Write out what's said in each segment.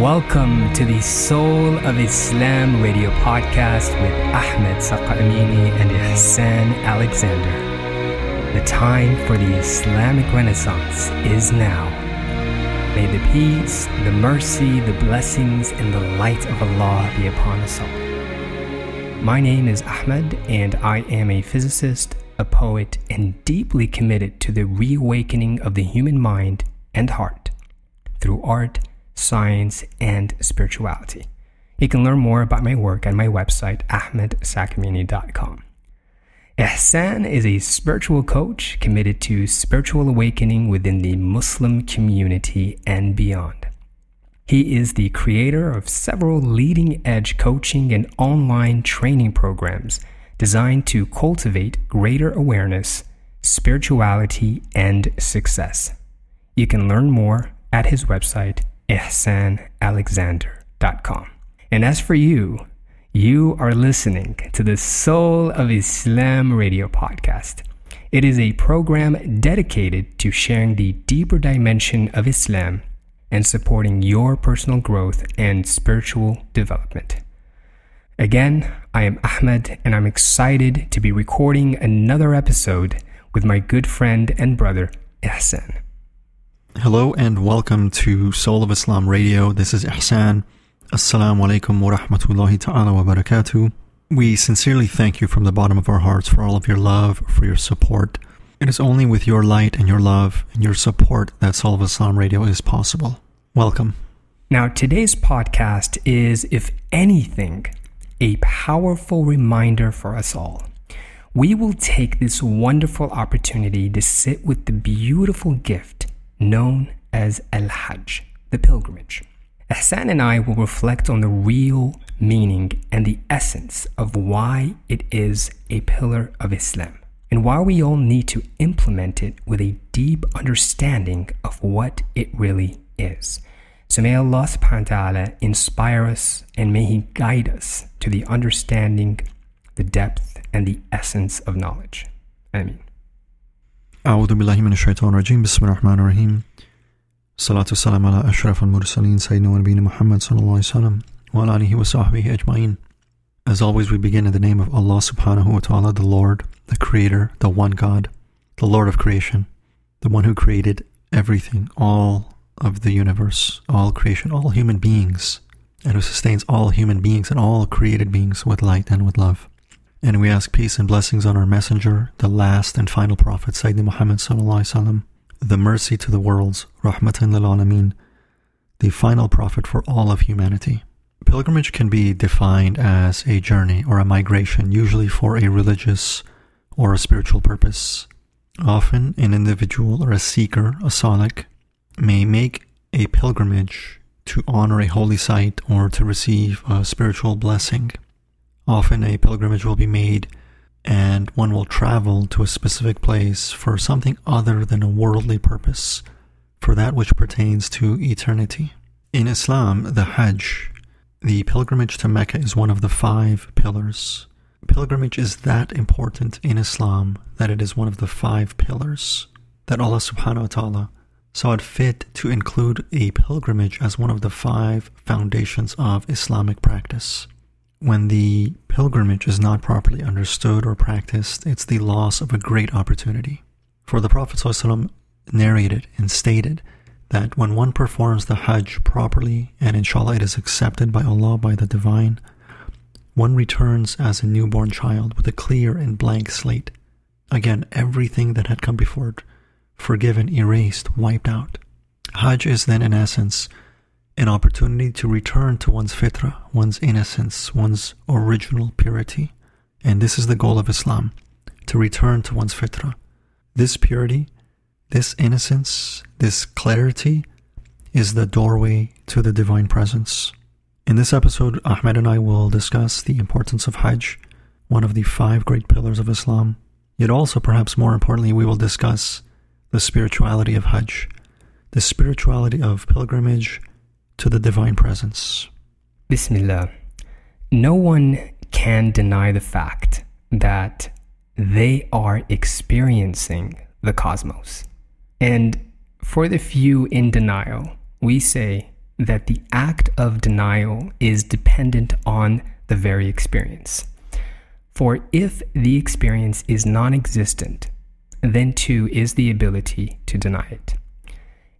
Welcome to the Soul of Islam radio podcast with Ahmed Sakamini and Ihsan Alexander. The time for the Islamic Renaissance is now. May the peace, the mercy, the blessings, and the light of Allah be upon us all. My name is Ahmed, and I am a physicist, a poet, and deeply committed to the reawakening of the human mind and heart through art science, and spirituality. You can learn more about my work at my website, ahmedsakamini.com. Ihsan is a spiritual coach committed to spiritual awakening within the Muslim community and beyond. He is the creator of several leading edge coaching and online training programs designed to cultivate greater awareness, spirituality, and success. You can learn more at his website, ihsanalexander.com. And as for you, you are listening to the Soul of Islam radio podcast. It is a program dedicated to sharing the deeper dimension of Islam and supporting your personal growth and spiritual development. Again, I am Ahmed, and I'm excited to be recording another episode with my good friend and brother, Ihsan. Hello and welcome to Soul of Islam Radio. This is Ihsan. Assalamu alaikum wa rahmatullahi ta'ala wa barakatuh. We sincerely thank you from the bottom of our hearts for all of your love, for your support. It is only with your light and your love and your support that Soul of Islam Radio is possible. Welcome. Now, today's podcast is, if anything, a powerful reminder for us all. We will take this wonderful opportunity to sit with the beautiful gift known as Al Hajj, the pilgrimage. Ihsan and I will reflect on the real meaning and the essence of why it is a pillar of Islam and why we all need to implement it with a deep understanding of what it really is. So may Allah subhanahu wa ta'ala inspire us and may He guide us to the understanding, the depth, and the essence of knowledge. Ameen. أعوذ بالله من الشيطان الرجيم بسم الله الرحمن الرحيم صلاة والسلام على أشرف المرسلين سيدنا ونبينا محمد صلى الله عليه وسلم وعلى آله وصحبه أجمعين As always we begin in the name of Allah subhanahu wa ta'ala the Lord, the Creator, the One God, the Lord of creation, the one who created everything, all of the universe, all creation, all human beings, and who sustains all human beings and all created beings with light and with love. And we ask peace and blessings on our messenger, the last and final prophet, Sayyidina Muhammad sallallahu the mercy to the worlds, rahmatan lil alameen, the final prophet for all of humanity. Pilgrimage can be defined as a journey or a migration, usually for a religious or a spiritual purpose. Often, an individual or a seeker, a salik, may make a pilgrimage to honor a holy site or to receive a spiritual blessing. Often a pilgrimage will be made and one will travel to a specific place for something other than a worldly purpose, for that which pertains to eternity. In Islam, the Hajj, the pilgrimage to Mecca, is one of the five pillars. Pilgrimage is that important in Islam that it is one of the five pillars that Allah subhanahu wa ta'ala saw it fit to include a pilgrimage as one of the five foundations of Islamic practice. When the pilgrimage is not properly understood or practiced, it's the loss of a great opportunity. For the Prophet ﷺ narrated and stated that when one performs the Hajj properly, and inshallah it is accepted by Allah, by the Divine, one returns as a newborn child with a clear and blank slate. Again, everything that had come before it, forgiven, erased, wiped out. Hajj is then, in essence, an opportunity to return to one's fitra, one's innocence, one's original purity. And this is the goal of Islam to return to one's fitra. This purity, this innocence, this clarity is the doorway to the divine presence. In this episode, Ahmed and I will discuss the importance of Hajj, one of the five great pillars of Islam. Yet also, perhaps more importantly, we will discuss the spirituality of Hajj, the spirituality of pilgrimage, to the divine presence. Bismillah. No one can deny the fact that they are experiencing the cosmos. And for the few in denial, we say that the act of denial is dependent on the very experience. For if the experience is non existent, then too is the ability to deny it.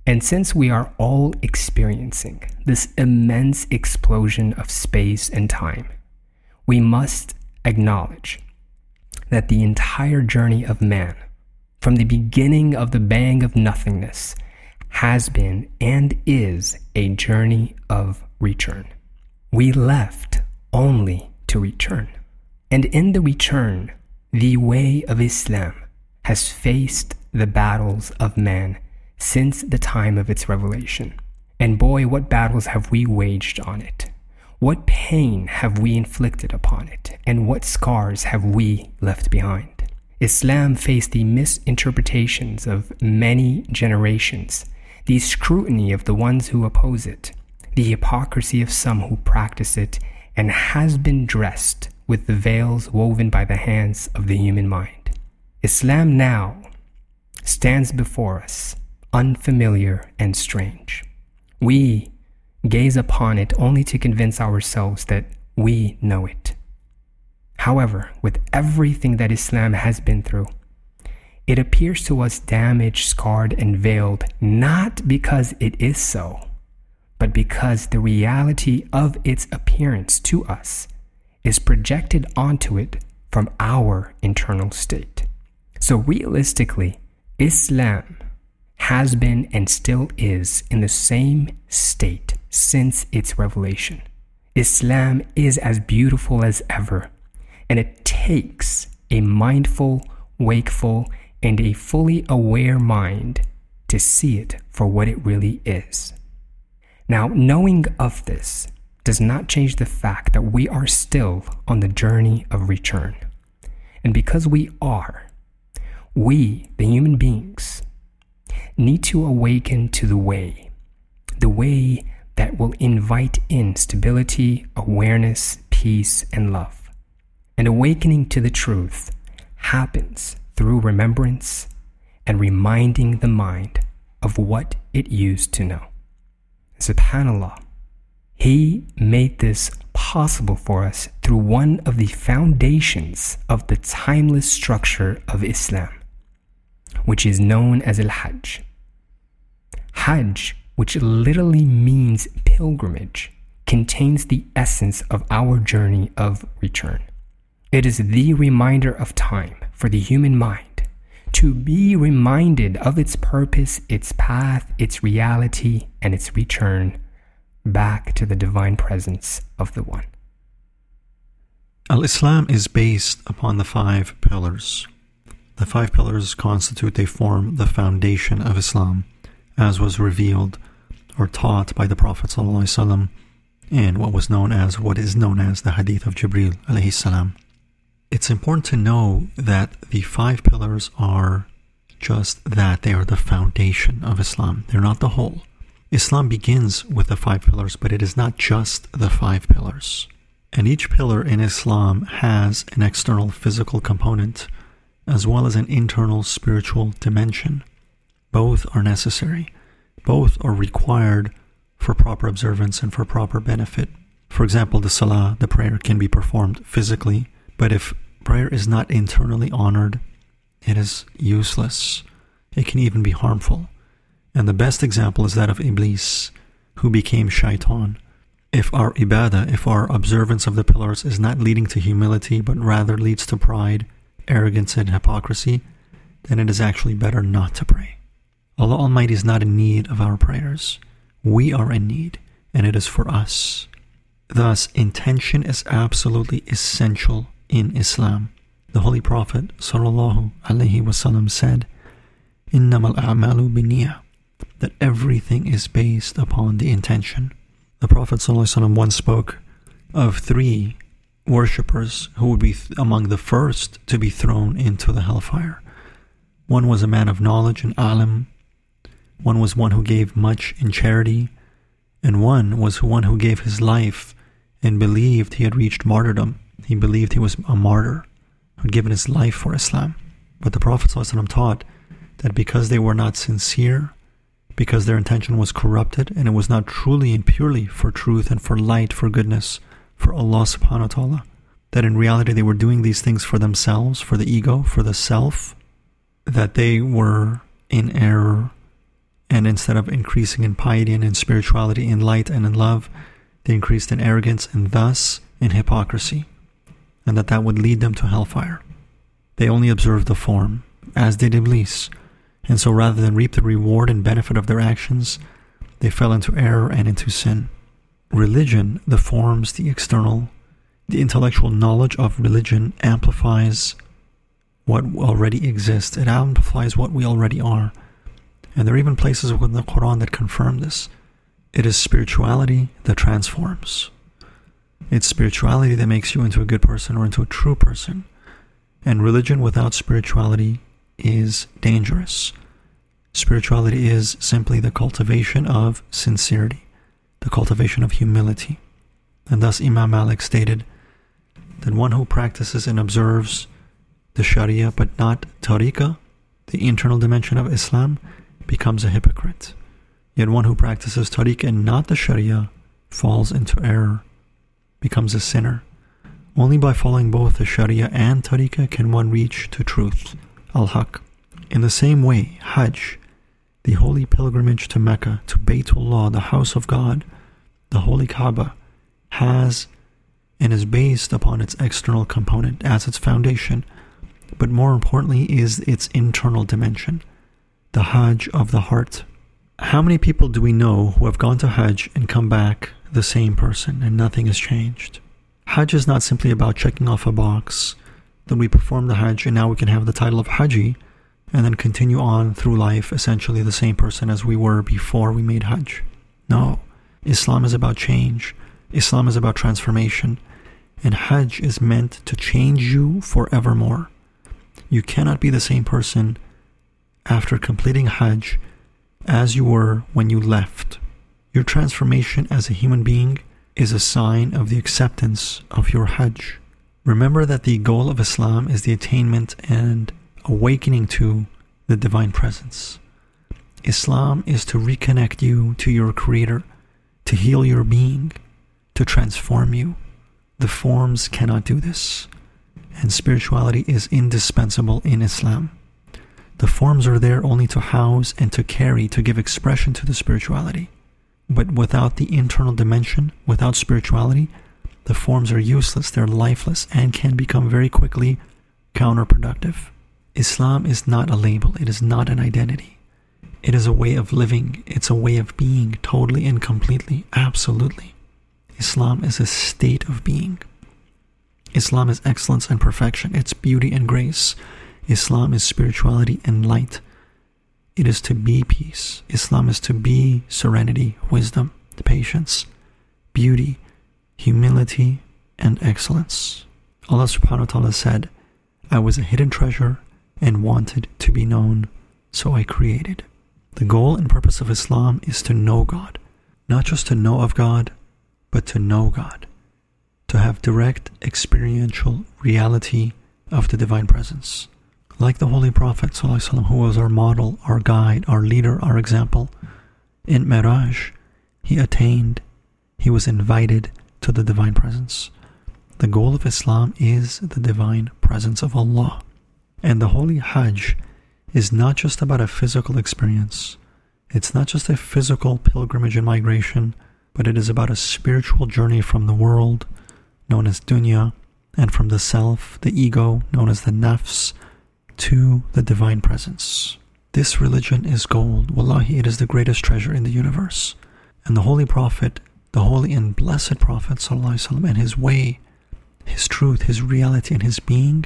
And since we are all experiencing this immense explosion of space and time, we must acknowledge that the entire journey of man, from the beginning of the bang of nothingness, has been and is a journey of return. We left only to return. And in the return, the way of Islam has faced the battles of man since the time of its revelation. And boy, what battles have we waged on it! What pain have we inflicted upon it? And what scars have we left behind? Islam faced the misinterpretations of many generations, the scrutiny of the ones who oppose it, the hypocrisy of some who practice it, and has been dressed with the veils woven by the hands of the human mind. Islam now stands before us unfamiliar and strange. We gaze upon it only to convince ourselves that we know it. However, with everything that Islam has been through, it appears to us damaged, scarred, and veiled not because it is so, but because the reality of its appearance to us is projected onto it from our internal state. So, realistically, Islam has been and still is in the same state since its revelation. Islam is as beautiful as ever, and it takes a mindful, wakeful, and a fully aware mind to see it for what it really is. Now, knowing of this does not change the fact that we are still on the journey of return. And because we are, we, the human beings, need to awaken to the way, the way that will invite in stability, awareness, peace, and love. And awakening to the truth happens through remembrance and reminding the mind of what it used to know. SubhanAllah, He made this possible for us through one of the foundations of the timeless structure of Islam which is known as Al Hajj. Hajj, which literally means pilgrimage, contains the essence of our journey of return. It is the reminder of time for the human mind to be reminded of its purpose, its path, its reality, and its return back to the divine presence of the One. Al Islam is based upon the five pillars the five pillars constitute, they form the foundation of Islam, as was revealed or taught by the Prophet ﷺ in what was known as, what is known as the Hadith of Jibril. It's important to know that the five pillars are just that. They are the foundation of Islam. They're not the whole. Islam begins with the five pillars, but it is not just the five pillars. And each pillar in Islam has an external physical component as well as an internal spiritual dimension. Both are necessary, both are required for proper observance and for proper benefit. For example, the salah, the prayer, can be performed physically, but if prayer is not internally honored, it is useless. It can even be harmful. And the best example is that of Iblis, who became shaitan. If our ibadah, if our observance of the pillars is not leading to humility, but rather leads to pride, arrogance, and hypocrisy, then it is actually better not to pray. Allah Almighty is not in need of our prayers. We are in need, and it is for us. Thus, intention is absolutely essential in Islam. The Holy Prophet ﷺ said, إِنَّمَا الْأَعْمَالُ بِنِيَّةٍ That everything is based upon the intention. The Prophet ﷺ once spoke of three worshippers who would be among the first to be thrown into the hellfire. One was a man of knowledge and alim, one was one who gave much in charity, and one was one who gave his life and believed he had reached martyrdom. He believed he was a martyr who had given his life for Islam. But the Prophet taught that because they were not sincere, because their intention was corrupted and it was not truly and purely for truth and for light, for goodness, for Allah subhanahu wa ta'ala. That in reality they were doing these things for themselves, for the ego, for the self, that they were in error. And instead of increasing in piety and in spirituality, in light and in love, they increased in arrogance and thus in hypocrisy. And that that would lead them to hellfire. They only observed the form, as did Iblis and so rather than reap the reward and benefit of their actions, they fell into error and into sin. Religion, the forms, the external, the intellectual knowledge of religion amplifies what already exists. It amplifies what we already are. And there are even places within the Quran that confirm this. It is spirituality that transforms. It's spirituality that makes you into a good person or into a true person. And religion without spirituality is dangerous. Spirituality is simply the cultivation of sincerity, the cultivation of humility. And thus Imam Malik stated that one who practices and observes the Sharia but not Tariqah, the internal dimension of Islam, becomes a hypocrite. Yet one who practices Tariqah and not the Sharia falls into error, becomes a sinner. Only by following both the Sharia and Tariqah can one reach to truth al-Haq. In the same way, Hajj, the holy pilgrimage to Mecca, to Baytullah, the house of God, the holy Kaaba, has and is based upon its external component as its foundation, but more importantly is its internal dimension, the Hajj of the heart. How many people do we know who have gone to Hajj and come back the same person and nothing has changed? Hajj is not simply about checking off a box then we perform the Hajj, and now we can have the title of Haji, and then continue on through life essentially the same person as we were before we made Hajj. No, Islam is about change, Islam is about transformation, and Hajj is meant to change you forevermore. You cannot be the same person after completing Hajj as you were when you left. Your transformation as a human being is a sign of the acceptance of your Hajj. Remember that the goal of Islam is the attainment and awakening to the divine presence. Islam is to reconnect you to your Creator, to heal your being, to transform you. The forms cannot do this, and spirituality is indispensable in Islam. The forms are there only to house and to carry, to give expression to the spirituality. But without the internal dimension, without spirituality, the forms are useless, they're lifeless, and can become very quickly counterproductive. Islam is not a label, it is not an identity. It is a way of living, it's a way of being totally and completely, absolutely. Islam is a state of being. Islam is excellence and perfection, it's beauty and grace. Islam is spirituality and light. It is to be peace. Islam is to be serenity, wisdom, patience, beauty, humility, and excellence. Allah subhanahu wa ta'ala said, I was a hidden treasure and wanted to be known, so I created. The goal and purpose of Islam is to know God, not just to know of God, but to know God, to have direct experiential reality of the divine presence. Like the Holy Prophet who was our model, our guide, our leader, our example, in Miraj, he attained, he was invited to the divine presence. The goal of Islam is the divine presence of Allah. And the holy Hajj is not just about a physical experience. It's not just a physical pilgrimage and migration, but it is about a spiritual journey from the world, known as dunya, and from the self, the ego, known as the nafs, to the divine presence. This religion is gold. Wallahi, it is the greatest treasure in the universe. And the Holy Prophet the holy and blessed Prophet ﷺ and his way, his truth, his reality, and his being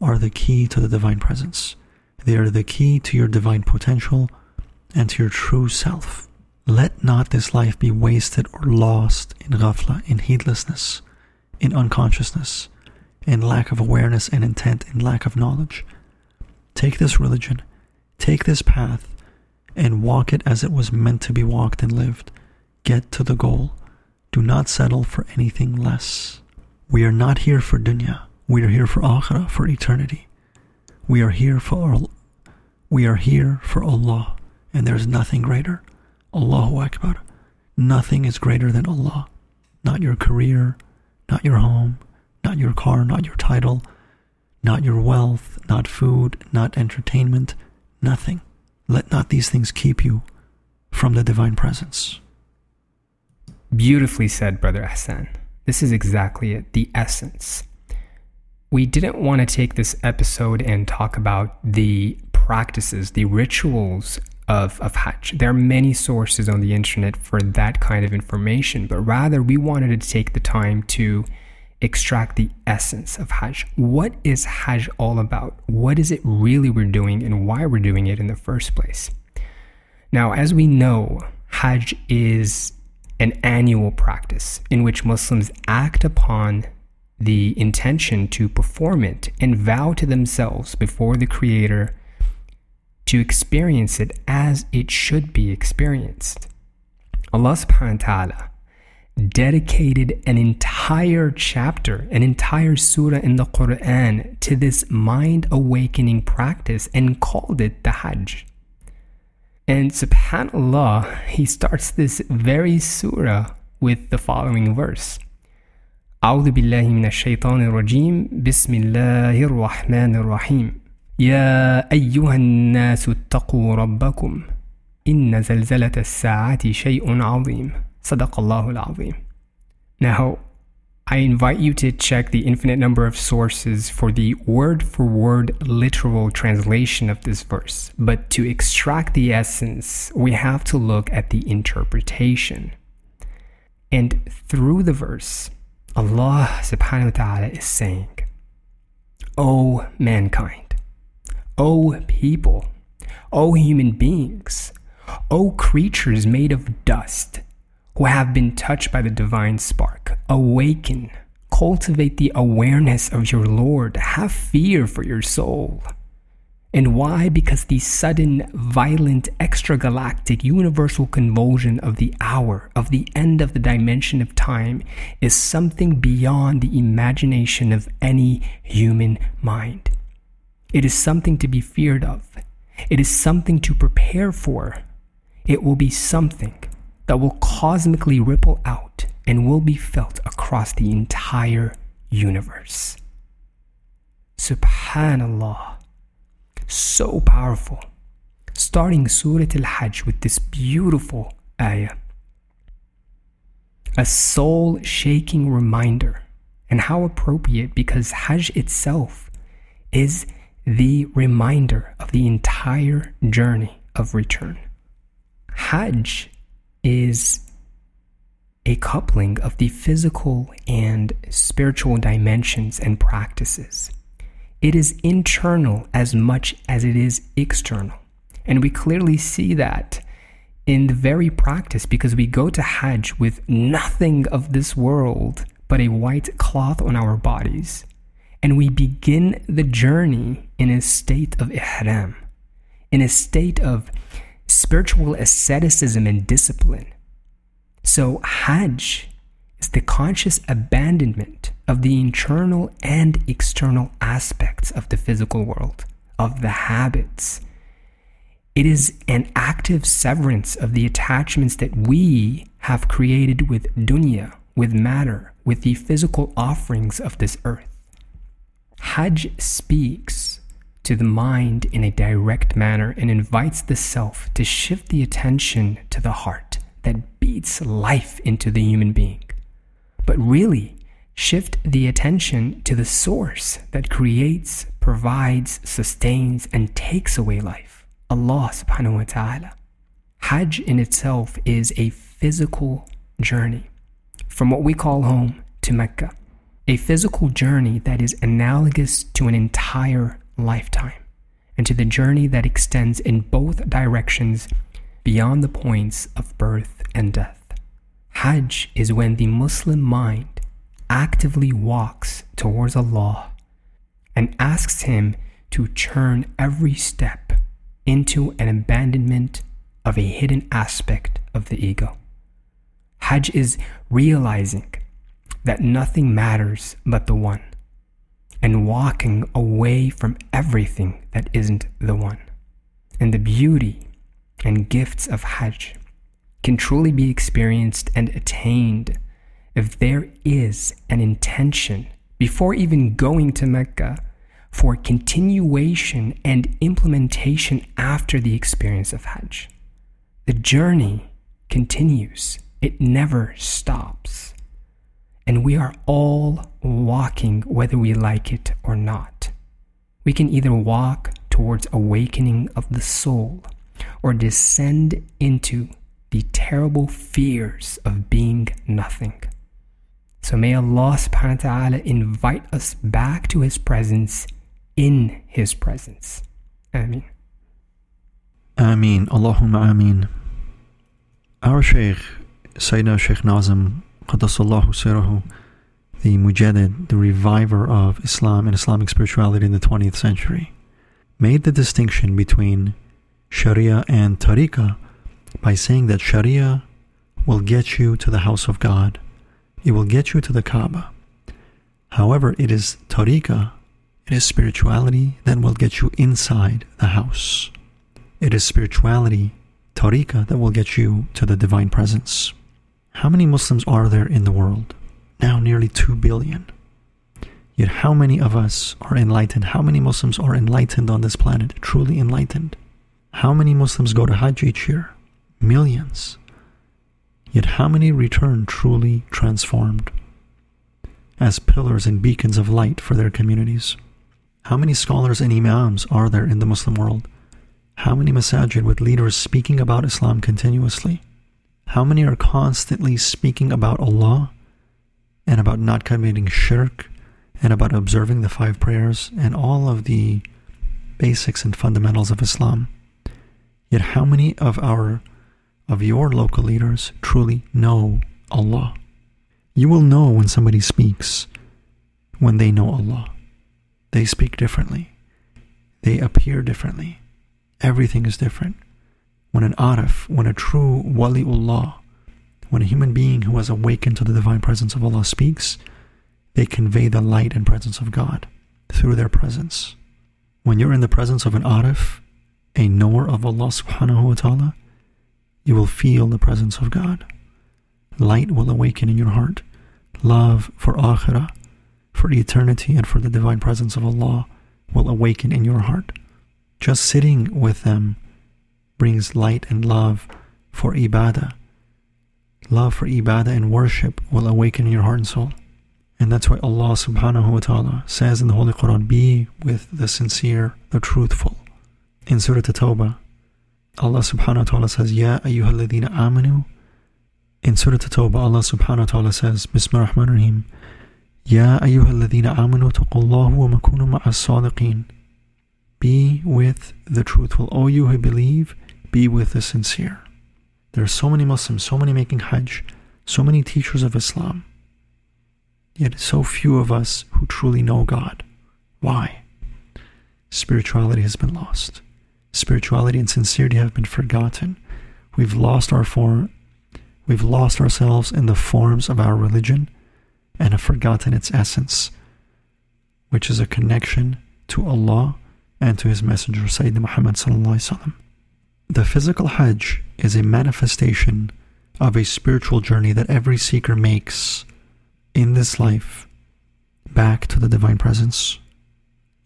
are the key to the divine presence. They are the key to your divine potential and to your true self. Let not this life be wasted or lost in ghafla, in heedlessness, in unconsciousness, in lack of awareness and intent, in lack of knowledge. Take this religion, take this path, and walk it as it was meant to be walked and lived. Get to the goal. Do not settle for anything less. We are not here for dunya. We are here for akhirah, for eternity. We are here for we are here for Allah, and there is nothing greater. Allahu Akbar. Nothing is greater than Allah. Not your career, not your home, not your car, not your title, not your wealth, not food, not entertainment, nothing. Let not these things keep you from the divine presence. Beautifully said, Brother Ihsan. This is exactly it, the essence. We didn't want to take this episode and talk about the practices, the rituals of, of Hajj. There are many sources on the internet for that kind of information, but rather we wanted to take the time to extract the essence of Hajj. What is Hajj all about? What is it really we're doing and why we're doing it in the first place? Now, as we know, Hajj is an annual practice in which Muslims act upon the intention to perform it and vow to themselves before the Creator to experience it as it should be experienced. Allah subhanahu wa ta'ala dedicated an entire chapter, an entire surah in the Quran to this mind awakening practice and called it the Hajj. And subhanAllah, he starts this very surah with the following verse. أعوذ بالله من الشيطان الرجيم بسم الله الرحمن الرحيم يا أيها الناس اتقوا ربكم إن زلزلة الساعة شيء عظيم Sadaqallahu al-Azim. Now, I invite you to check the infinite number of sources for the word for word literal translation of this verse. But to extract the essence, we have to look at the interpretation. And through the verse, Allah subhanahu wa ta'ala is saying, O mankind, O people, O human beings, O creatures made of dust, who have been touched by the divine spark. Awaken. Cultivate the awareness of your Lord. Have fear for your soul. And why? Because the sudden, violent, extragalactic, universal convulsion of the hour, of the end of the dimension of time, is something beyond the imagination of any human mind. It is something to be feared of. It is something to prepare for. It will be something that will cosmically ripple out and will be felt across the entire universe. Subhanallah. So powerful. Starting Surah Al Hajj with this beautiful ayah. A soul shaking reminder. And how appropriate because Hajj itself is the reminder of the entire journey of return. Hajj is a coupling of the physical and spiritual dimensions and practices. It is internal as much as it is external. And we clearly see that in the very practice because we go to Hajj with nothing of this world but a white cloth on our bodies. And we begin the journey in a state of ihram, in a state of spiritual asceticism and discipline. So, Hajj is the conscious abandonment of the internal and external aspects of the physical world, of the habits. It is an active severance of the attachments that we have created with dunya, with matter, with the physical offerings of this earth. Hajj speaks to the mind in a direct manner and invites the self to shift the attention to the heart that beats life into the human being. But really, shift the attention to the source that creates, provides, sustains, and takes away life Allah subhanahu wa ta'ala. Hajj in itself is a physical journey from what we call home to Mecca, a physical journey that is analogous to an entire lifetime and to the journey that extends in both directions beyond the points of birth and death. Hajj is when the Muslim mind actively walks towards Allah and asks Him to turn every step into an abandonment of a hidden aspect of the ego. Hajj is realizing that nothing matters but the One and walking away from everything that isn't the one. And the beauty and gifts of Hajj can truly be experienced and attained if there is an intention before even going to Mecca for continuation and implementation after the experience of Hajj. The journey continues, it never stops. And we are all walking whether we like it or not. We can either walk towards awakening of the soul or descend into the terrible fears of being nothing. So may Allah subhanahu wa ta'ala invite us back to His presence in His presence. Ameen. Ameen. Allahumma Ameen. Our Shaykh, Sayyidina Shaykh Nazim, Qaddasallahu Sirahu, the Mujaddid, the reviver of Islam and Islamic spirituality in the 20th century, made the distinction between Sharia and Tariqah by saying that Sharia will get you to the house of God, it will get you to the Kaaba. However, it is Tariqah, it is spirituality that will get you inside the house. It is spirituality, Tariqah, that will get you to the divine presence. How many Muslims are there in the world? Now nearly 2 billion. Yet how many of us are enlightened? How many Muslims are enlightened on this planet, truly enlightened? How many Muslims go to Hajj each year? Millions. Yet how many return truly transformed as pillars and beacons of light for their communities? How many scholars and imams are there in the Muslim world? How many masajid with leaders speaking about Islam continuously? How many are constantly speaking about Allah and about not committing shirk and about observing the five prayers and all of the basics and fundamentals of Islam? Yet how many of our of your local leaders truly know Allah? You will know when somebody speaks when they know Allah. They speak differently. They appear differently. Everything is different. When an arif, when a true waliullah, when a human being who has awakened to the divine presence of Allah speaks, they convey the light and presence of God through their presence. When you're in the presence of an arif, a knower of Allah subhanahu wa ta'ala, you will feel the presence of God. Light will awaken in your heart. Love for akhirah, for eternity, and for the divine presence of Allah will awaken in your heart. Just sitting with them brings light and love for ibadah. Love for ibadah and worship will awaken in your heart and soul. And that's why Allah subhanahu wa ta'ala says in the Holy Quran, be with the sincere, the truthful. In Surah At-Tawbah, Allah subhanahu wa ta'ala says, Ya ayyuhalladhina amanu. In Surah At-Tawbah, Allah subhanahu wa ta'ala says, Bismillah ar-Rahman ar-Rahim, Ya ayyuhalladhina amanu taqullahu wa makunu ma'as sadiqeen. Be with the truthful. O you who believe, be with the sincere. There are so many Muslims, so many making Hajj, so many teachers of Islam, yet so few of us who truly know God. Why? Spirituality has been lost. Spirituality and sincerity have been forgotten. We've lost our form. We've lost ourselves in the forms of our religion and have forgotten its essence, which is a connection to Allah and to His Messenger, Sayyidina Muhammad The physical Hajj is a manifestation of a spiritual journey that every seeker makes in this life back to the divine presence.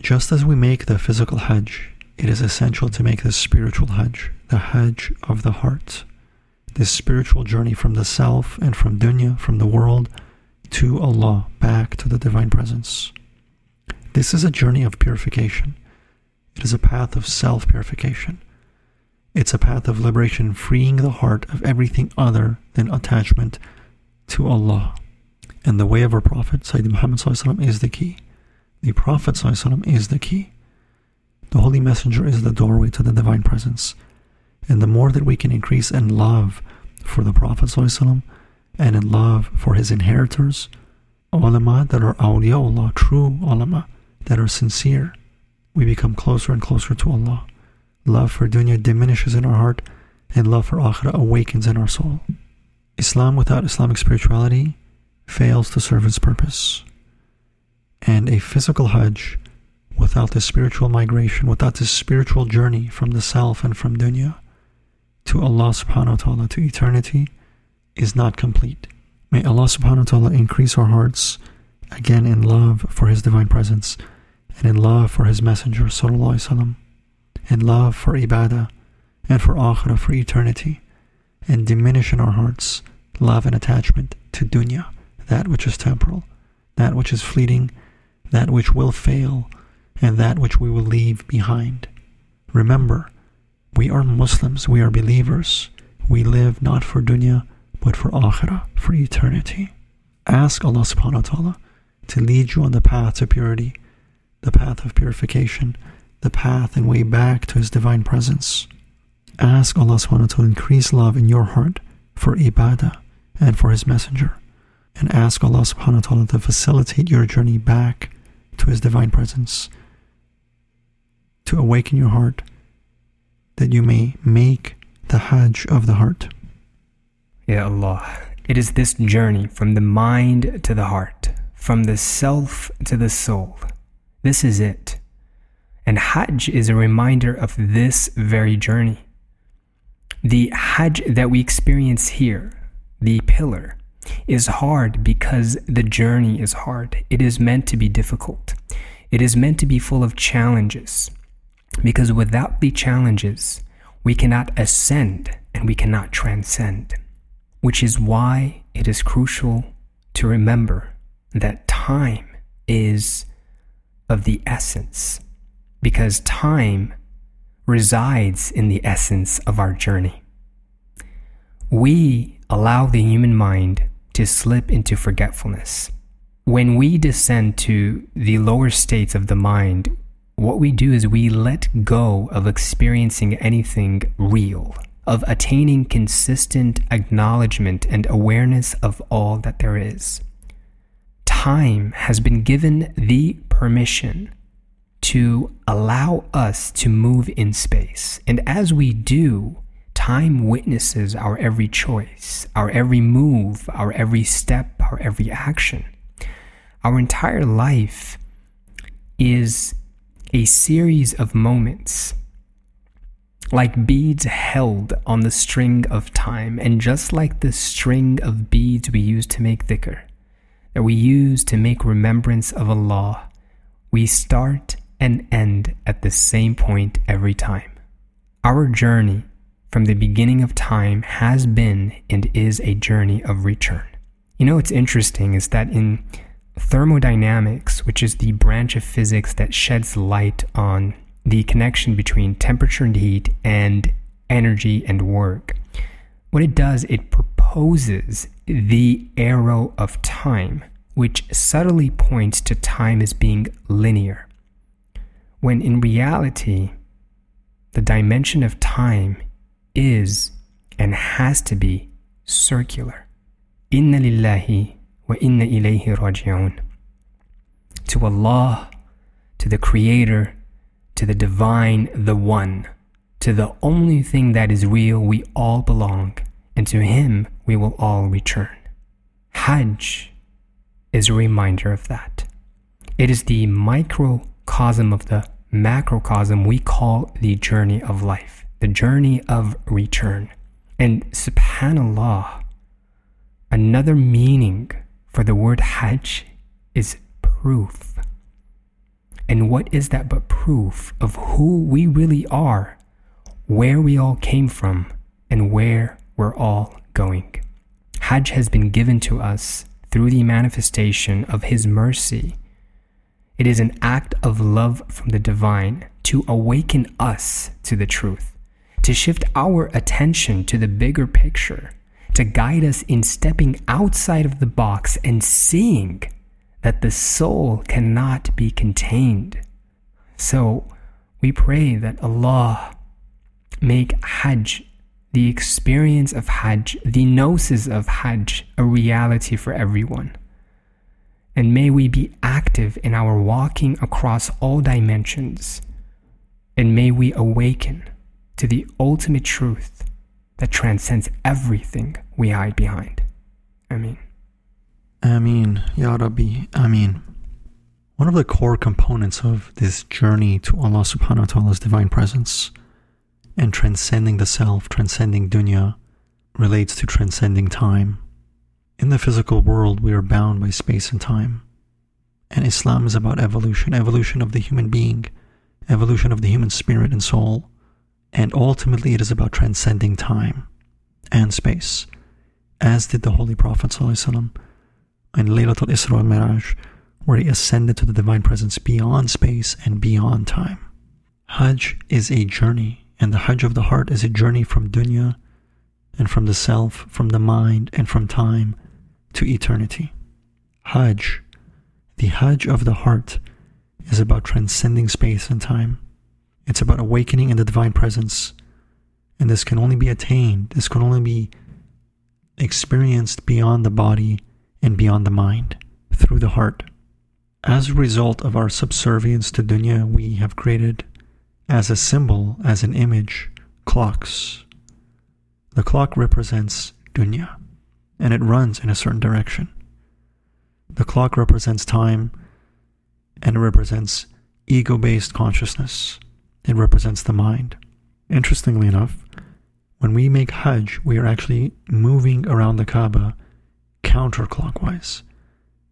Just as we make the physical Hajj, it is essential to make this spiritual Hajj, the Hajj of the heart, this spiritual journey from the self and from dunya, from the world, to Allah, back to the divine presence. This is a journey of purification. It is a path of self purification. It's a path of liberation, freeing the heart of everything other than attachment to Allah. And the way of our Prophet, Sayyidina Muhammad is the key. The Prophet is the key. The Holy Messenger is the doorway to the divine presence. And the more that we can increase in love for the Prophet and in love for his inheritors, ulama that are awliyaullah, true ulama that are sincere, we become closer and closer to Allah. Love for dunya diminishes in our heart, and love for akhirah awakens in our soul. Islam without Islamic spirituality fails to serve its purpose. And a physical Hajj without this spiritual migration, without this spiritual journey from the self and from dunya, to Allah subhanahu wa ta'ala, to eternity, is not complete. May Allah subhanahu wa ta'ala increase our hearts again in love for His divine presence and in love for His Messenger sallallahu wasallam, in love for ibadah and for akhirah, for eternity, and diminish in our hearts love and attachment to dunya, that which is temporal, that which is fleeting, that which will fail, and that which we will leave behind. Remember, we are Muslims, we are believers. We live not for dunya, but for akhirah, for eternity. Ask Allah subhanahu wa ta'ala to lead you on the path to purity, the path of purification, the path and way back to His divine presence. Ask Allah subhanahu wa ta'ala to increase love in your heart for ibadah and for His Messenger. And ask Allah subhanahu wa ta'ala to facilitate your journey back to His divine presence, to awaken your heart that you may make the Hajj of the heart. Ya Allah, it is this journey from the mind to the heart, from the self to the soul. This is it. And Hajj is a reminder of this very journey. The Hajj that we experience here, the pillar, is hard because the journey is hard. It is meant to be difficult. It is meant to be full of challenges. Because without the challenges, we cannot ascend and we cannot transcend. Which is why it is crucial to remember that time is of the essence. Because time resides in the essence of our journey. We allow the human mind to slip into forgetfulness. When we descend to the lower states of the mind, what we do is we let go of experiencing anything real, of attaining consistent acknowledgement and awareness of all that there is. Time has been given the permission to allow us to move in space. And as we do, time witnesses our every choice, our every move, our every step, our every action. Our entire life is a series of moments like beads held on the string of time, and just like the string of beads we use to make dhikr, that we use to make remembrance of Allah, we start and end at the same point every time. Our journey from the beginning of time has been and is a journey of return. You know what's interesting is that in thermodynamics, which is the branch of physics that sheds light on the connection between temperature and heat and energy and work, what it does, it proposes the arrow of time, which subtly points to time as being linear. When in reality, the dimension of time is and has to be circular. Inna lillahi inna ilayhi raji'un. To Allah, to the Creator, to the Divine, the One, to the only thing that is real, we all belong, and to Him we will all return. Hajj is a reminder of that. It is the microcosm of the macrocosm we call the journey of life, the journey of return. And subhanAllah, another meaning for the word Hajj is proof. And what is that but proof of who we really are, where we all came from, and where we're all going? Hajj has been given to us through the manifestation of His mercy. It is an act of love from the divine to awaken us to the truth, to shift our attention to the bigger picture to guide us in stepping outside of the box and seeing that the soul cannot be contained. So we pray that Allah make Hajj, the experience of Hajj, the gnosis of Hajj, a reality for everyone. And may we be active in our walking across all dimensions. And may we awaken to the ultimate truth that transcends everything we hide behind. Ameen. Ameen. Ya Rabbi. Ameen. One of the core components of this journey to Allah subhanahu wa ta'ala's divine presence And transcending the self, transcending dunya, relates to transcending time. In the physical world, we are bound by space and time. And Islam is about evolution evolution of the human being, evolution of the human spirit and soul. And ultimately, it is about transcending time and space, as did the Holy Prophet ﷺ in Laylatul Isra al Miraj, where he ascended to the divine presence beyond space and beyond time. Hajj is a journey, and the Hajj of the heart is a journey from dunya and from the self, from the mind, and from time to eternity. Hajj, the Hajj of the heart, is about transcending space and time. It's about awakening in the divine presence. And this can only be attained, this can only be experienced beyond the body and beyond the mind, through the heart. As a result of our subservience to dunya, we have created as a symbol, as an image, clocks. The clock represents dunya, and it runs in a certain direction. The clock represents time, and it represents ego based consciousness. It represents the mind. Interestingly enough, when we make Hajj, we are actually moving around the Kaaba counterclockwise.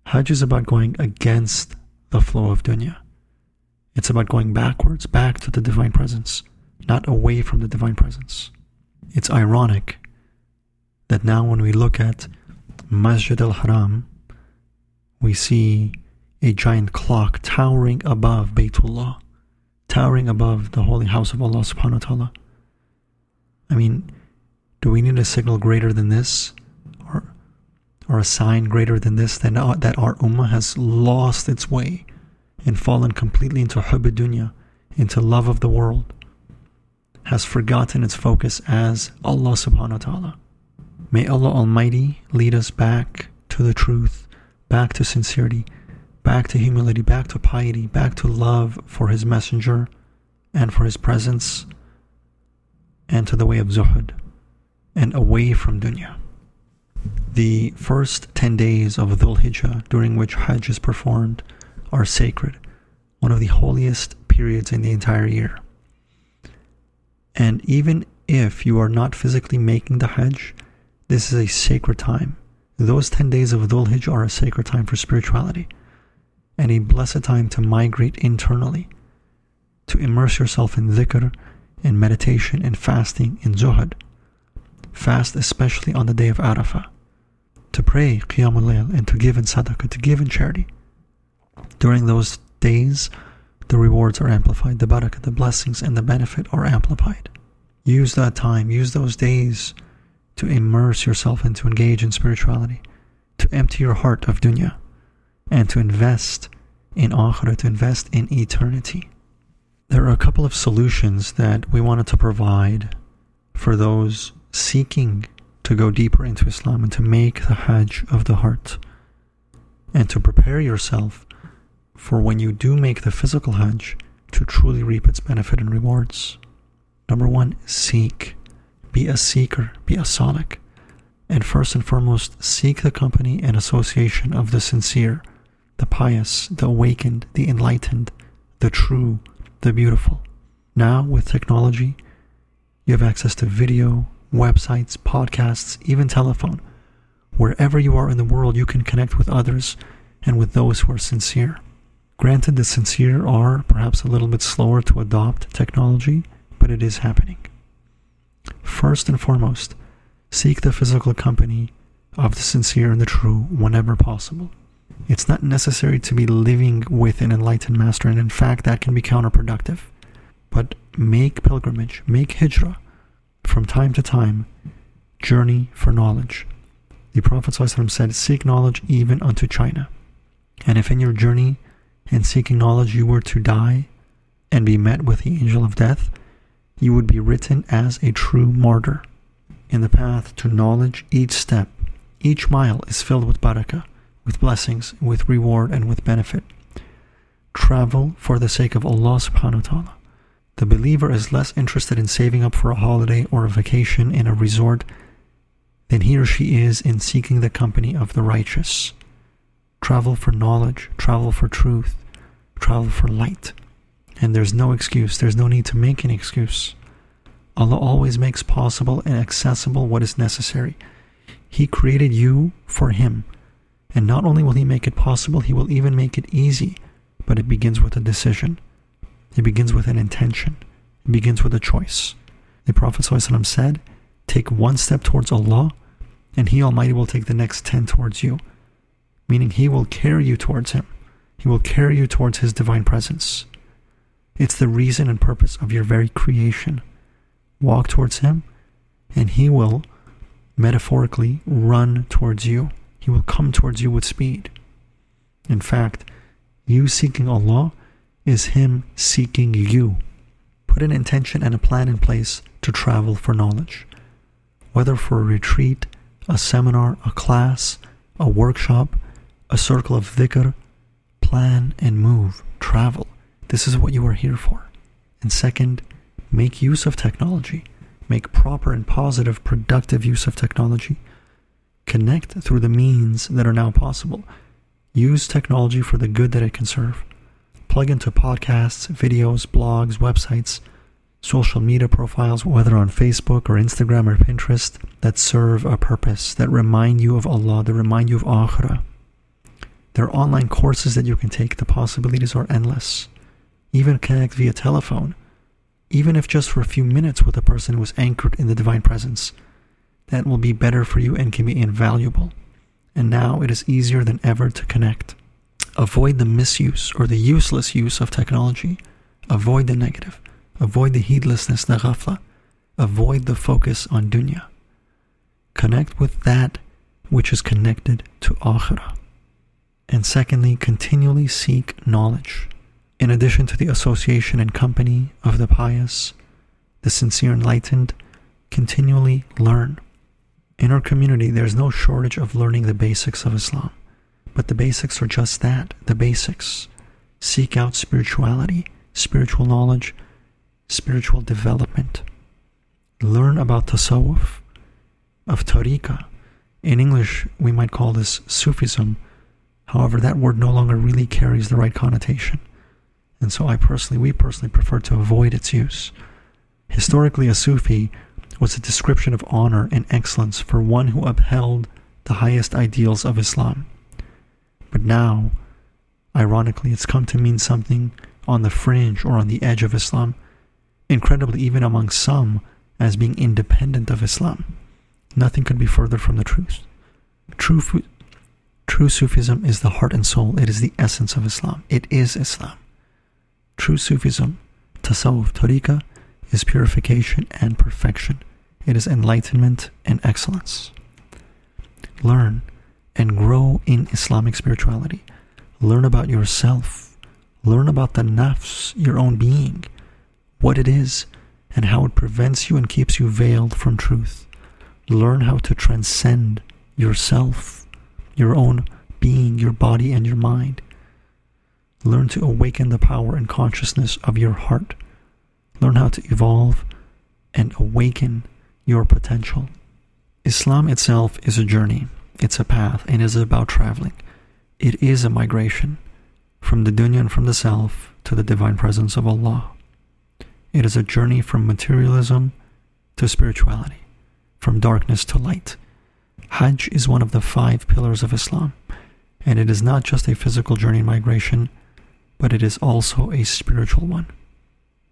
Hajj is about going against the flow of dunya. It's about going backwards, back to the divine presence, not away from the divine presence. It's ironic that now when we look at Masjid al Haram, we see a giant clock towering above Baytullah, towering above the holy house of Allah subhanahu wa ta'ala. I mean, do we need a signal greater than this? Or, or a sign greater than this than uh, that our ummah has lost its way and fallen completely into hubb dunya, into love of the world, has forgotten its focus as Allah subhanahu wa ta'ala. May Allah Almighty lead us back to the truth, back to sincerity, back to humility, back to piety, back to love for His Messenger and for His presence, and to the way of zuhud, and away from dunya. The first 10 days of Dhul Hijjah, during which Hajj is performed, are sacred, one of the holiest periods in the entire year. And even if you are not physically making the Hajj, this is a sacred time. Those 10 days of Dhul Hijjah are a sacred time for spirituality and a blessed time to migrate internally, to immerse yourself in dhikr, in meditation, in fasting, in zuhud. Fast especially on the day of Arafah, to pray Qiyamul Layl and to give in sadaqah, to give in charity. During those days, the rewards are amplified, the barakah, the blessings, and the benefit are amplified. Use that time, use those days to immerse yourself and to engage in spirituality, to empty your heart of dunya, and to invest in akhirah, to invest in eternity. There are a couple of solutions that we wanted to provide for those seeking to go deeper into Islam and to make the Hajj of the heart and to prepare yourself for when you do make the physical Hajj to truly reap its benefit and rewards. Number one, seek. Be a seeker, be a salik. And first and foremost, seek the company and association of the sincere, the pious, the awakened, the enlightened, the true, the beautiful. Now, with technology, you have access to video, websites, podcasts, even telephone. Wherever you are in the world, you can connect with others and with those who are sincere. Granted, the sincere are perhaps a little bit slower to adopt technology, but it is happening. First and foremost, seek the physical company of the sincere and the true whenever possible. It's not necessary to be living with an enlightened master, and in fact, that can be counterproductive. But make pilgrimage, make hijrah from time to time, journey for knowledge. The Prophet said, Seek knowledge even unto China. And if in your journey and seeking knowledge you were to die and be met with the angel of death, you would be written as a true martyr. In the path to knowledge, each step, each mile is filled with barakah, with blessings, with reward, and with benefit. Travel for the sake of Allah subhanahu wa ta'ala. The believer is less interested in saving up for a holiday or a vacation in a resort than he or she is in seeking the company of the righteous. Travel for knowledge, travel for truth, travel for light. And there's no excuse, there's no need to make an excuse. Allah always makes possible and accessible what is necessary. He created you for Him. And not only will He make it possible, He will even make it easy. But it begins with a decision, it begins with an intention, it begins with a choice. The Prophet ﷺ said, Take one step towards Allah, and He Almighty will take the next ten towards you. Meaning, He will carry you towards Him, He will carry you towards His divine presence. It's the reason and purpose of your very creation. Walk towards Him, and He will metaphorically run towards you. He will come towards you with speed. In fact, you seeking Allah is Him seeking you. Put an intention and a plan in place to travel for knowledge. Whether for a retreat, a seminar, a class, a workshop, a circle of dhikr, plan and move, travel. This is what you are here for. And second, make use of technology. Make proper and positive, productive use of technology. Connect through the means that are now possible. Use technology for the good that it can serve. Plug into podcasts, videos, blogs, websites, social media profiles, whether on Facebook or Instagram or Pinterest, that serve a purpose, that remind you of Allah, that remind you of Akhirah. There are online courses that you can take. The possibilities are endless. Even connect via telephone, even if just for a few minutes with a person who is anchored in the divine presence. That will be better for you and can be invaluable. And now it is easier than ever to connect. Avoid the misuse or the useless use of technology. Avoid the negative. Avoid the heedlessness, the ghafla. Avoid the focus on dunya. Connect with that which is connected to akhirah. And secondly, continually seek knowledge. In addition to the association and company of the pious, the sincere enlightened, continually learn. In our community, there's no shortage of learning the basics of Islam. But the basics are just that the basics. Seek out spirituality, spiritual knowledge, spiritual development. Learn about tasawwuf, of tariqah. In English, we might call this Sufism. However, that word no longer really carries the right connotation. And so I personally, we personally prefer to avoid its use. Historically, a Sufi was a description of honor and excellence for one who upheld the highest ideals of Islam. But now, ironically, it's come to mean something on the fringe or on the edge of Islam, incredibly, even among some, as being independent of Islam. Nothing could be further from the truth. True, true Sufism is the heart and soul, it is the essence of Islam. It is Islam. True Sufism, Tasawwuf, Tariqah, is purification and perfection. It is enlightenment and excellence. Learn and grow in Islamic spirituality. Learn about yourself. Learn about the nafs, your own being, what it is, and how it prevents you and keeps you veiled from truth. Learn how to transcend yourself, your own being, your body, and your mind. Learn to awaken the power and consciousness of your heart. Learn how to evolve and awaken your potential. Islam itself is a journey, it's a path, and is about traveling. It is a migration from the dunya and from the self to the divine presence of Allah. It is a journey from materialism to spirituality, from darkness to light. Hajj is one of the five pillars of Islam, and it is not just a physical journey migration, but it is also a spiritual one.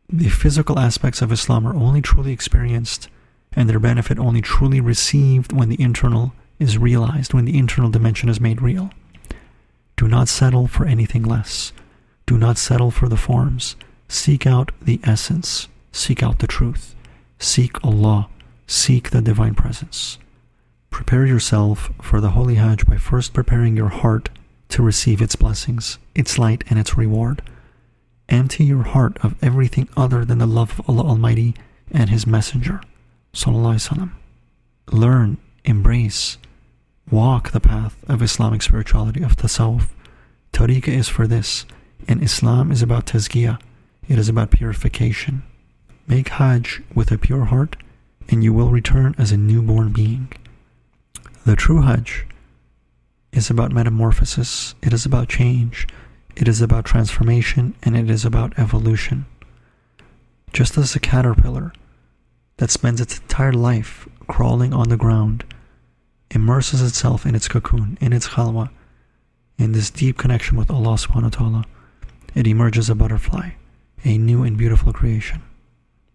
The physical aspects of Islam are only truly experienced and their benefit only truly received when the internal is realized, when the internal dimension is made real. Do not settle for anything less. Do not settle for the forms. Seek out the essence. Seek out the truth. Seek Allah. Seek the divine presence. Prepare yourself for the Holy Hajj by first preparing your heart to receive its blessings, its light, and its reward. Empty your heart of everything other than the love of Allah Almighty and His Messenger. Learn, embrace, walk the path of Islamic spirituality, of tasawwuf. Tariqah is for this, and Islam is about tazkiyah. It is about purification. Make Hajj with a pure heart, and you will return as a newborn being. The true Hajj is about metamorphosis, it is about change, it is about transformation, and it is about evolution. Just as a caterpillar that spends its entire life crawling on the ground, immerses itself in its cocoon, in its khalwa, in this deep connection with Allah subhanahu wa ta'ala, it emerges a butterfly, a new and beautiful creation.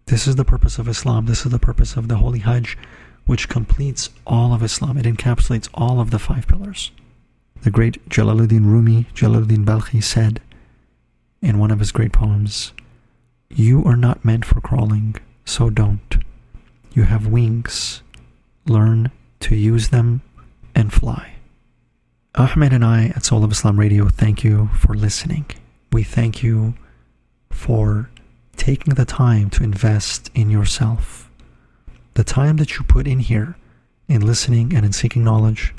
This is the purpose of Islam. This is the purpose of the Holy Hajj, which completes all of Islam. It encapsulates all of the five pillars. The great Jalaluddin Rumi, Jalaluddin Balkhi, said in one of his great poems, You are not meant for crawling, so don't. You have wings. Learn to use them and fly. Ahmed and I at Soul of Islam Radio thank you for listening. We thank you for taking the time to invest in yourself. The time that you put in here in listening and in seeking knowledge,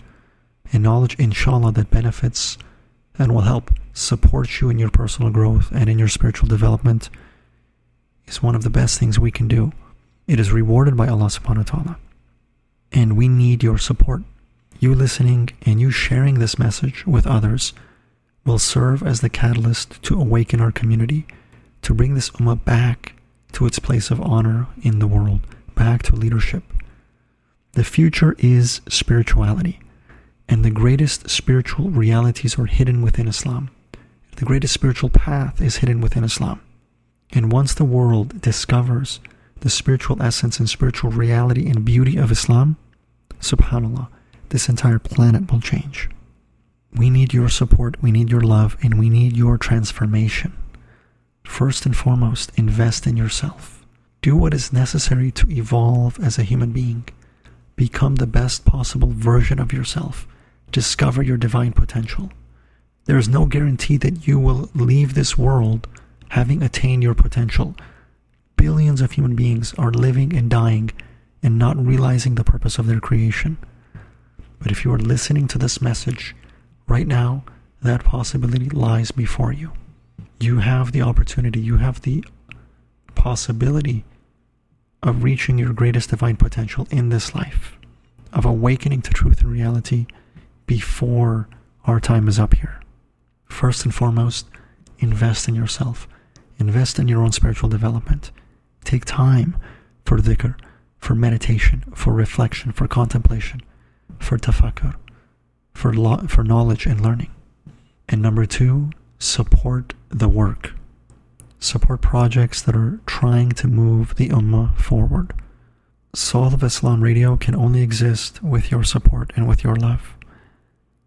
and knowledge, inshallah, that benefits and will help support you in your personal growth and in your spiritual development is one of the best things we can do. It is rewarded by Allah subhanahu wa ta'ala. And we need your support. You listening and you sharing this message with others will serve as the catalyst to awaken our community, to bring this ummah back to its place of honor in the world, back to leadership. The future is spirituality, and the greatest spiritual realities are hidden within Islam. The greatest spiritual path is hidden within Islam. And once the world discovers the spiritual essence and spiritual reality and beauty of Islam, subhanAllah, this entire planet will change. We need your support, we need your love, and we need your transformation. First and foremost, invest in yourself. Do what is necessary to evolve as a human being. Become the best possible version of yourself. Discover your divine potential. There is no guarantee that you will leave this world having attained your potential. Billions of human beings are living and dying and not realizing the purpose of their creation. But if you are listening to this message right now, that possibility lies before you. You have the opportunity, you have the possibility of reaching your greatest divine potential in this life, of awakening to truth and reality before our time is up here. First and foremost, invest in yourself, invest in your own spiritual development. Take time for dhikr, for meditation, for reflection, for contemplation, for tafakkur, for, lo- for knowledge and learning. And number two, support the work. Support projects that are trying to move the Ummah forward. Soul of Islam Radio can only exist with your support and with your love.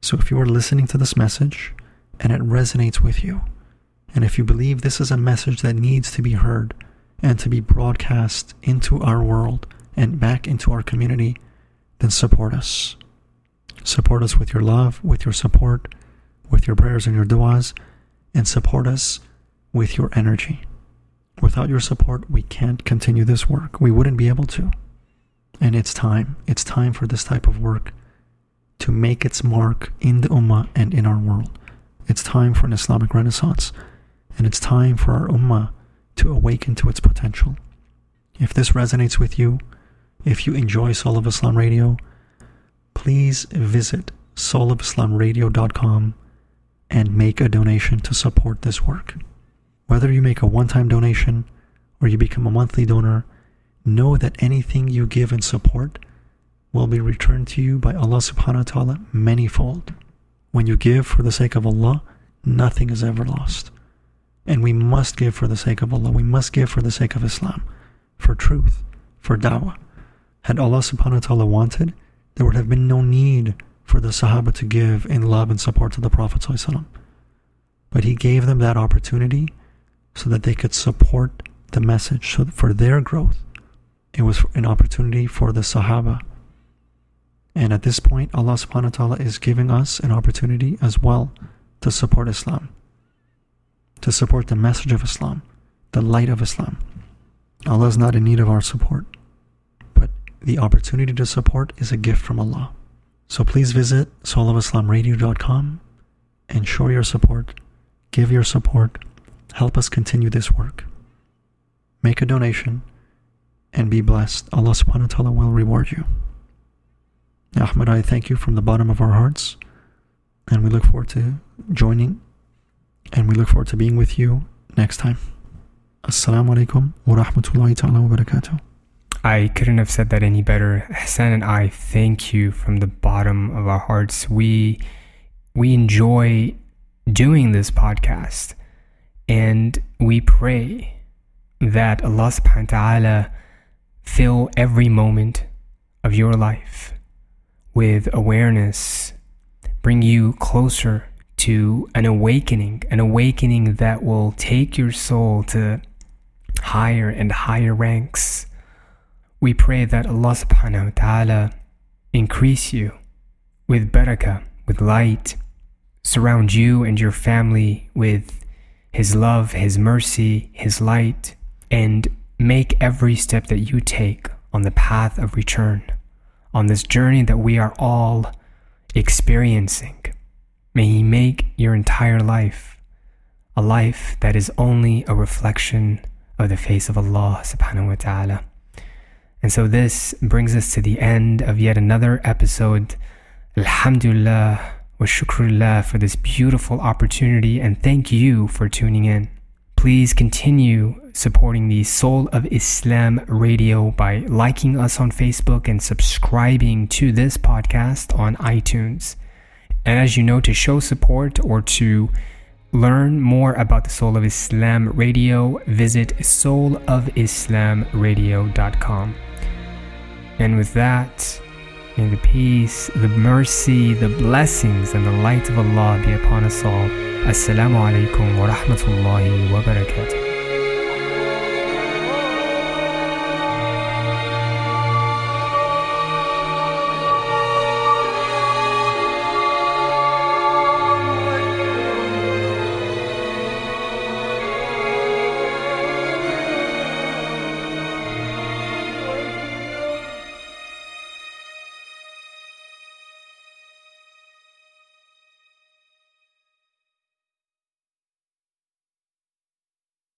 So if you are listening to this message and it resonates with you, and if you believe this is a message that needs to be heard and to be broadcast into our world and back into our community, then support us. Support us with your love, with your support, with your prayers and your du'as, and support us with your energy. Without your support, we can't continue this work. We wouldn't be able to. And it's time. It's time for this type of work to make its mark in the Ummah and in our world. It's time for an Islamic renaissance. And it's time for our Ummah to awaken to its potential. If this resonates with you, if you enjoy Soul of Islam Radio, please visit soulofislamradio.com and make a donation to support this work. Whether you make a one time donation or you become a monthly donor, know that anything you give in support will be returned to you by Allah subhanahu wa ta'ala manyfold. When you give for the sake of Allah, nothing is ever lost. And we must give for the sake of Allah. We must give for the sake of Islam, for truth, for da'wah. Had Allah subhanahu wa ta'ala wanted, there would have been no need for the Sahaba to give in love and support to the Prophet. But He gave them that opportunity so that they could support the message so for their growth. It was an opportunity for the Sahaba. And at this point, Allah subhanahu wa ta'ala is giving us an opportunity as well to support Islam, to support the message of Islam, the light of Islam. Allah is not in need of our support but the opportunity to support is a gift from Allah. So please visit soulofislamradio.com and show your support, give your support, help us continue this work. Make a donation and be blessed. Allah subhanahu wa ta'ala will reward you. Ahmed, I thank you from the bottom of our hearts and we look forward to joining and we look forward to being with you next time. Assalamu alaikum wa rahmatullahi ta'ala wa barakatuh. I couldn't have said that any better. Ihsan and I thank you from the bottom of our hearts. We we enjoy doing this podcast and we pray that Allah subhanahu wa ta'ala fill every moment of your life with awareness, bring you closer to an awakening, an awakening that will take your soul to higher and higher ranks. We pray that Allah subhanahu wa ta'ala increase you with barakah, with light, surround you and your family with His love, His mercy, His light, and make every step that you take on the path of return, on this journey that we are all experiencing. May He make your entire life a life that is only a reflection of the face of Allah subhanahu wa ta'ala. And so this brings us to the end of yet another episode. Alhamdulillah wa shukrullah for this beautiful opportunity and thank you for tuning in. Please continue supporting the Soul of Islam radio by liking us on Facebook and subscribing to this podcast on iTunes. And as you know, to show support or to learn more about the Soul of Islam radio, visit soulofislamradio.com. And with that, may the peace, the mercy, the blessings, and the light of Allah be upon us all. Assalamu alaikum wa rahmatullahi wa barakatuh.